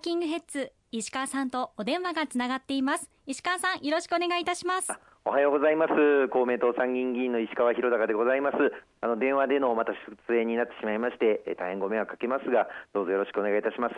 ーキングヘッズ石川さんとお電話がつながっています。石川さんよろしくお願いいたします。おはようございます。公明党参議院議員の石川博隆でございます。あの電話でのまた出演になってしまいまして大変ご迷惑かけますがどうぞよろしくお願いいたします。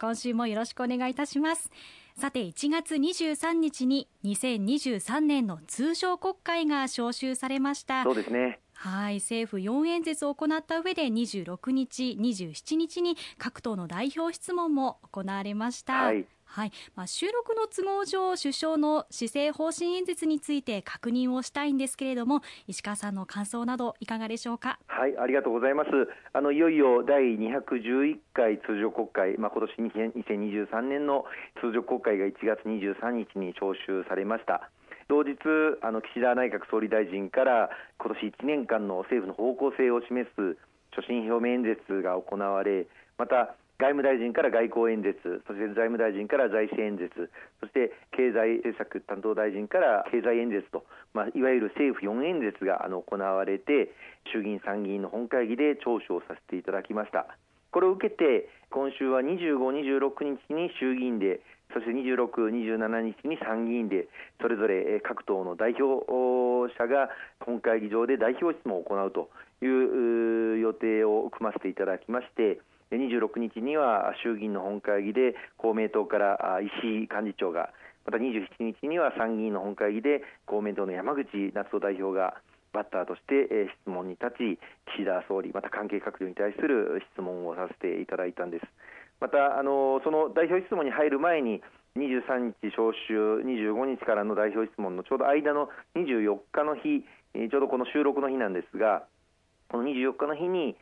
今週もよろしくお願いいたします。さて1月23日に2023年の通常国会が召集されました。そうですねはい政府4演説を行った上で26日、27日に各党の代表質問も行われました。はいはい、まあ、収録の都合上、首相の施政方針演説について確認をしたいんですけれども、石川さんの感想などいかがでしょうか？はい、ありがとうございます。あのいよいよ第211回通常国会、まあ今年2023年の通常国会が1月23日に召集されました。同日あの岸田内閣総理大臣から今年1年間の政府の方向性を示す所信表明演説が行われまた外務大臣から外交演説そして財務大臣から財政演説そして経済政策担当大臣から経済演説と、まあ、いわゆる政府4演説があの行われて衆議院参議院の本会議で聴取をさせていただきました。これを受けて今週は25、26日に衆議院でそして26、27日に参議院でそれぞれ各党の代表者が本会議場で代表質問を行うという予定を組ませていただきまして26日には衆議院の本会議で公明党から石井幹事長がまた27日には参議院の本会議で公明党の山口夏夫代表がバッターとして質問に立ち岸田総理また関係閣僚に対する質問をさせていただいたんです。またあのその代表質問に入る前に23日召集、25日からの代表質問のちょうど間の24日の日、ちょうどこの収録の日なんですが、この24日の日に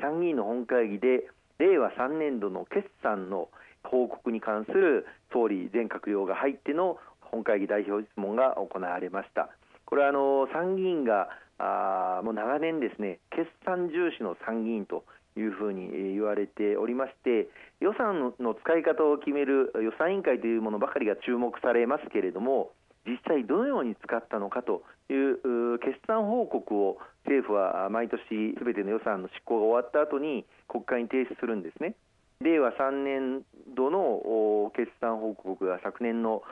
参議院の本会議で令和3年度の決算の報告に関する総理全閣僚が入っての本会議代表質問が行われました。これはあの参議院があもう長年ですね決算重視の参議院というふうに言われておりまして予算の使い方を決める予算委員会というものばかりが注目されますけれども実際どのように使ったのかという決算報告を政府は毎年すべての予算の執行が終わった後に国会に提出するんですね。令和3年度の決算報告が昨年の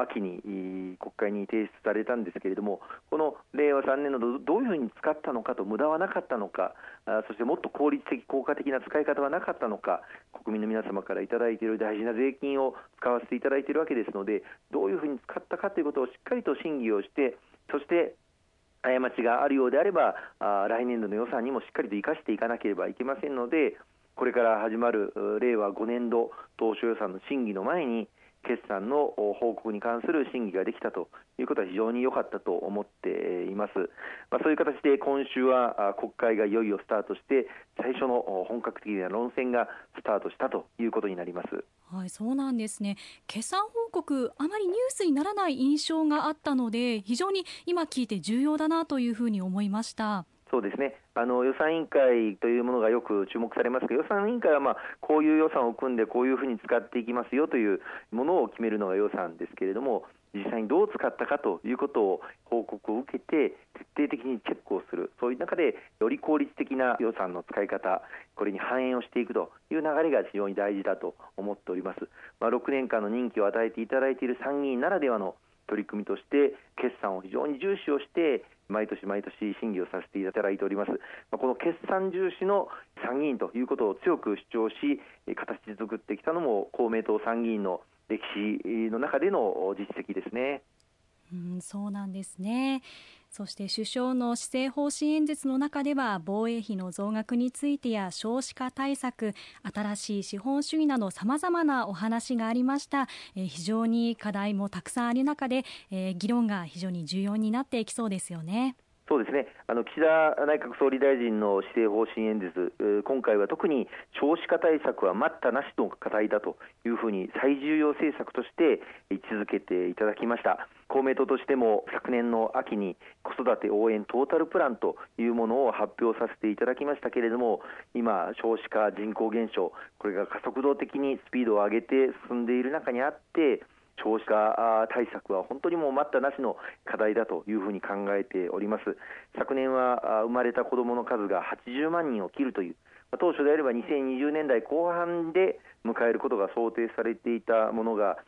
秋に国会に提出されたんですけれども、この令和3年度どういうふうに使ったのかと、無駄はなかったのか、そしてもっと効率的、効果的な使い方はなかったのか、国民の皆様からいただいている大事な税金を使わせていただいているわけですので、どういうふうに使ったかということをしっかりと審議をして、そして過ちがあるようであれば、来年度の予算にもしっかりと生かしていかなければいけませんので、これから始まる令和5年度当初予算の審議の前に決算の報告に関する審議ができたということは非常に良かったと思っています、まあ、そういう形で今週は国会がいよいよスタートして最初の本格的な論戦がスタートしたということになります。はいそうなんですね。決算報告あまりニュースにならない印象があったので非常に今聞いて重要だなというふうに思いました。そうですねあの予算委員会というものがよく注目されますが予算委員会は、まあ、こういう予算を組んでこういうふうに使っていきますよというものを決めるのが予算ですけれども実際にどう使ったかということを報告を受けて徹底的にチェックをする。そういう中でより効率的な予算の使い方これに反映をしていくという流れが非常に大事だと思っております、まあ、6年間の任期を与えていただいている参議院ならではの取り組みとして決算を非常に重視をして毎年毎年審議をさせていただいております、まあこの決算重視の参議院ということを強く主張し形作ってきたのも公明党参議院の歴史の中での実績ですね。うん、そうなんですね。そして首相の施政方針演説の中では防衛費の増額についてや少子化対策新しい資本主義などさまざまなお話がありました、えー、非常に課題もたくさんある中で、えー、議論が非常に重要になっていきそうですよね。そうですね。あの岸田内閣総理大臣の施政方針演説、今回は特に少子化対策は待ったなしの課題だというふうに最重要政策として位置づけていただきました。公明党としても昨年の秋に子育て応援トータルプランというものを発表させていただきましたけれども今、少子化、人口減少これが加速度的にスピードを上げて進んでいる中にあって少子化対策は本当にもう待ったなしの課題だというふうに考えております。昨年は生まれた子どもの数が80万人を切るという当初であれば2020年代後半で迎えることが想定されていたものが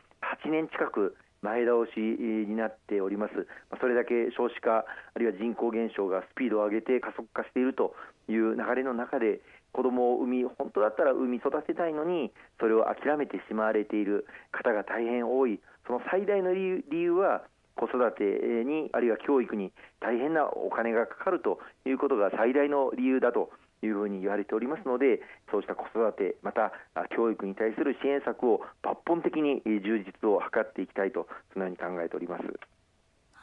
8年近く前倒しになっております、それだけ少子化、あるいは人口減少がスピードを上げて加速化しているという流れの中で、子供を産み、本当だったら産み育てたいのに、それを諦めてしまわれている方が大変多い、その最大の理由は、子育てに、あるいは教育に大変なお金がかかるということが最大の理由だというふうに言われておりますので、そうした子育て、また教育に対する支援策を抜本的に充実を図っていきたいと、そのように考えております。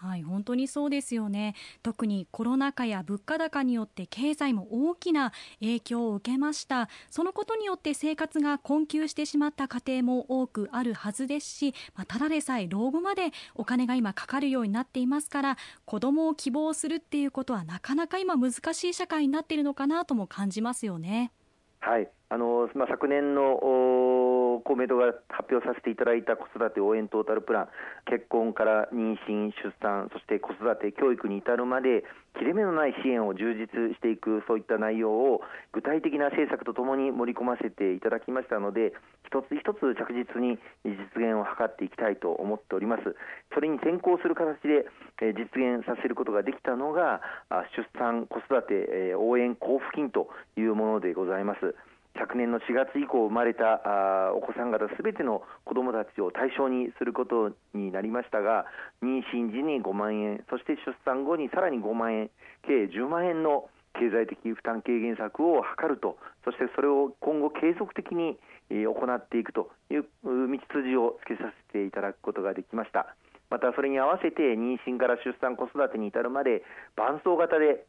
はい本当にそうですよね。特にコロナ禍や物価高によって経済も大きな影響を受けました。そのことによって生活が困窮してしまった家庭も多くあるはずですし、まあ、ただでさえ老後までお金が今かかるようになっていますから子供を希望するっていうことはなかなか今難しい社会になっているのかなとも感じますよね。はい。あのまあ、昨年の公明党が発表させていただいた子育て応援トータルプラン、結婚から妊娠、出産、そして子育て、教育に至るまで、切れ目のない支援を充実していく、そういった内容を具体的な政策とともに盛り込ませていただきましたので、一つ一つ着実に実現を図っていきたいと思っております。それに先行する形で実現させることができたのが、出産、子育て応援交付金というものでございます。昨年の4月以降生まれたあお子さん方すべての子どもたちを対象にすることになりましたが妊娠時に5万円そして出産後にさらに5万円計10万円の経済的負担軽減策を図るとそしてそれを今後継続的に行っていくという道筋をつけさせていただくことができました。またそれに合わせて妊娠から出産子育てに至るまで伴走型で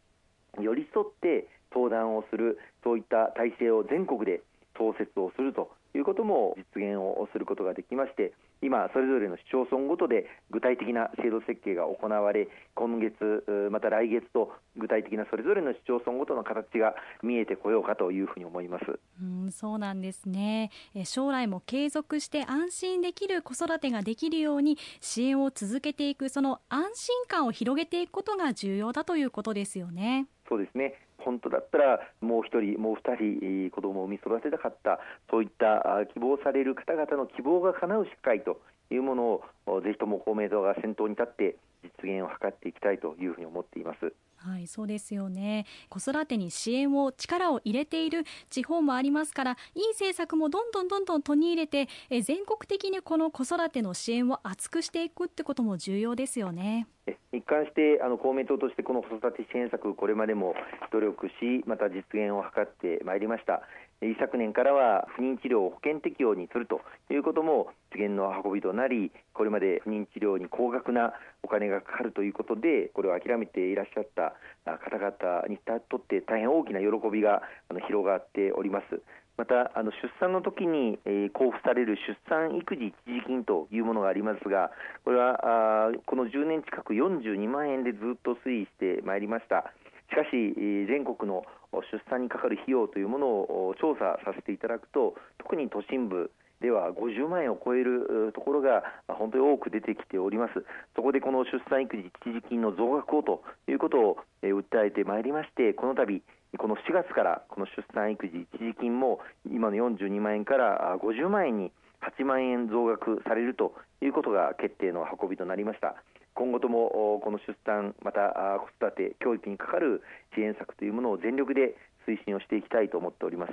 寄り添って相談をするそういった体制を全国で創設をするということも実現をすることができまして今、それぞれの市町村ごとで具体的な制度設計が行われ今月、また来月と具体的なそれぞれの市町村ごとの形が見えてこようかというふうに思います。うんそうなんですね。将来も継続して安心できる子育てができるように支援を続けていくその安心感を広げていくことが重要だということですよね。そうですね本当だったらもう1人、もう2人子供を産み育てたかったそういった希望される方々の希望が叶う社会というものをぜひとも公明党が先頭に立って実現を図っていきたいというふうに思っています。はい、そうですよね。子育てに支援を力を入れている地方もありますから、いい政策もどんどんどんどん取り入れて、え全国的にこの子育ての支援を厚くしていくってことも重要ですよね。一貫してあの公明党としてこの子育て支援策、これまでも努力し、また実現を図ってまいりました。一昨年からは不妊治療を保険適用にするということも実現の運びとなり、これまで不妊治療に高額なお金がかかるということで、これを諦めていらっしゃった方々にとって大変大きな喜びが広がっております。またあの出産の時に、交付される出産育児一時金というものがありますがこれはこの10年近く42万円でずっと推移してまいりましたしかし全国の出産にかかる費用というものを調査させていただくと特に都心部では50万円を超えるところが本当に多く出てきております。そこでこの出産育児一時金の増額をということを訴えてまいりまして、この度この4月からこの出産育児一時金も今の42万円から50万円に8万円増額されるということが決定の運びとなりました。今後ともこの出産、また子育て、教育にかかる支援策というものを全力で推進をしていきたいと思っております。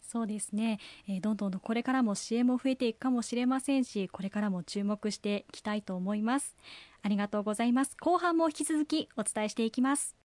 そうですね、えー、どんどんこれからも支援も増えていくかもしれませんしこれからも注目していきたいと思います。ありがとうございます。後半も引き続きお伝えしていきます。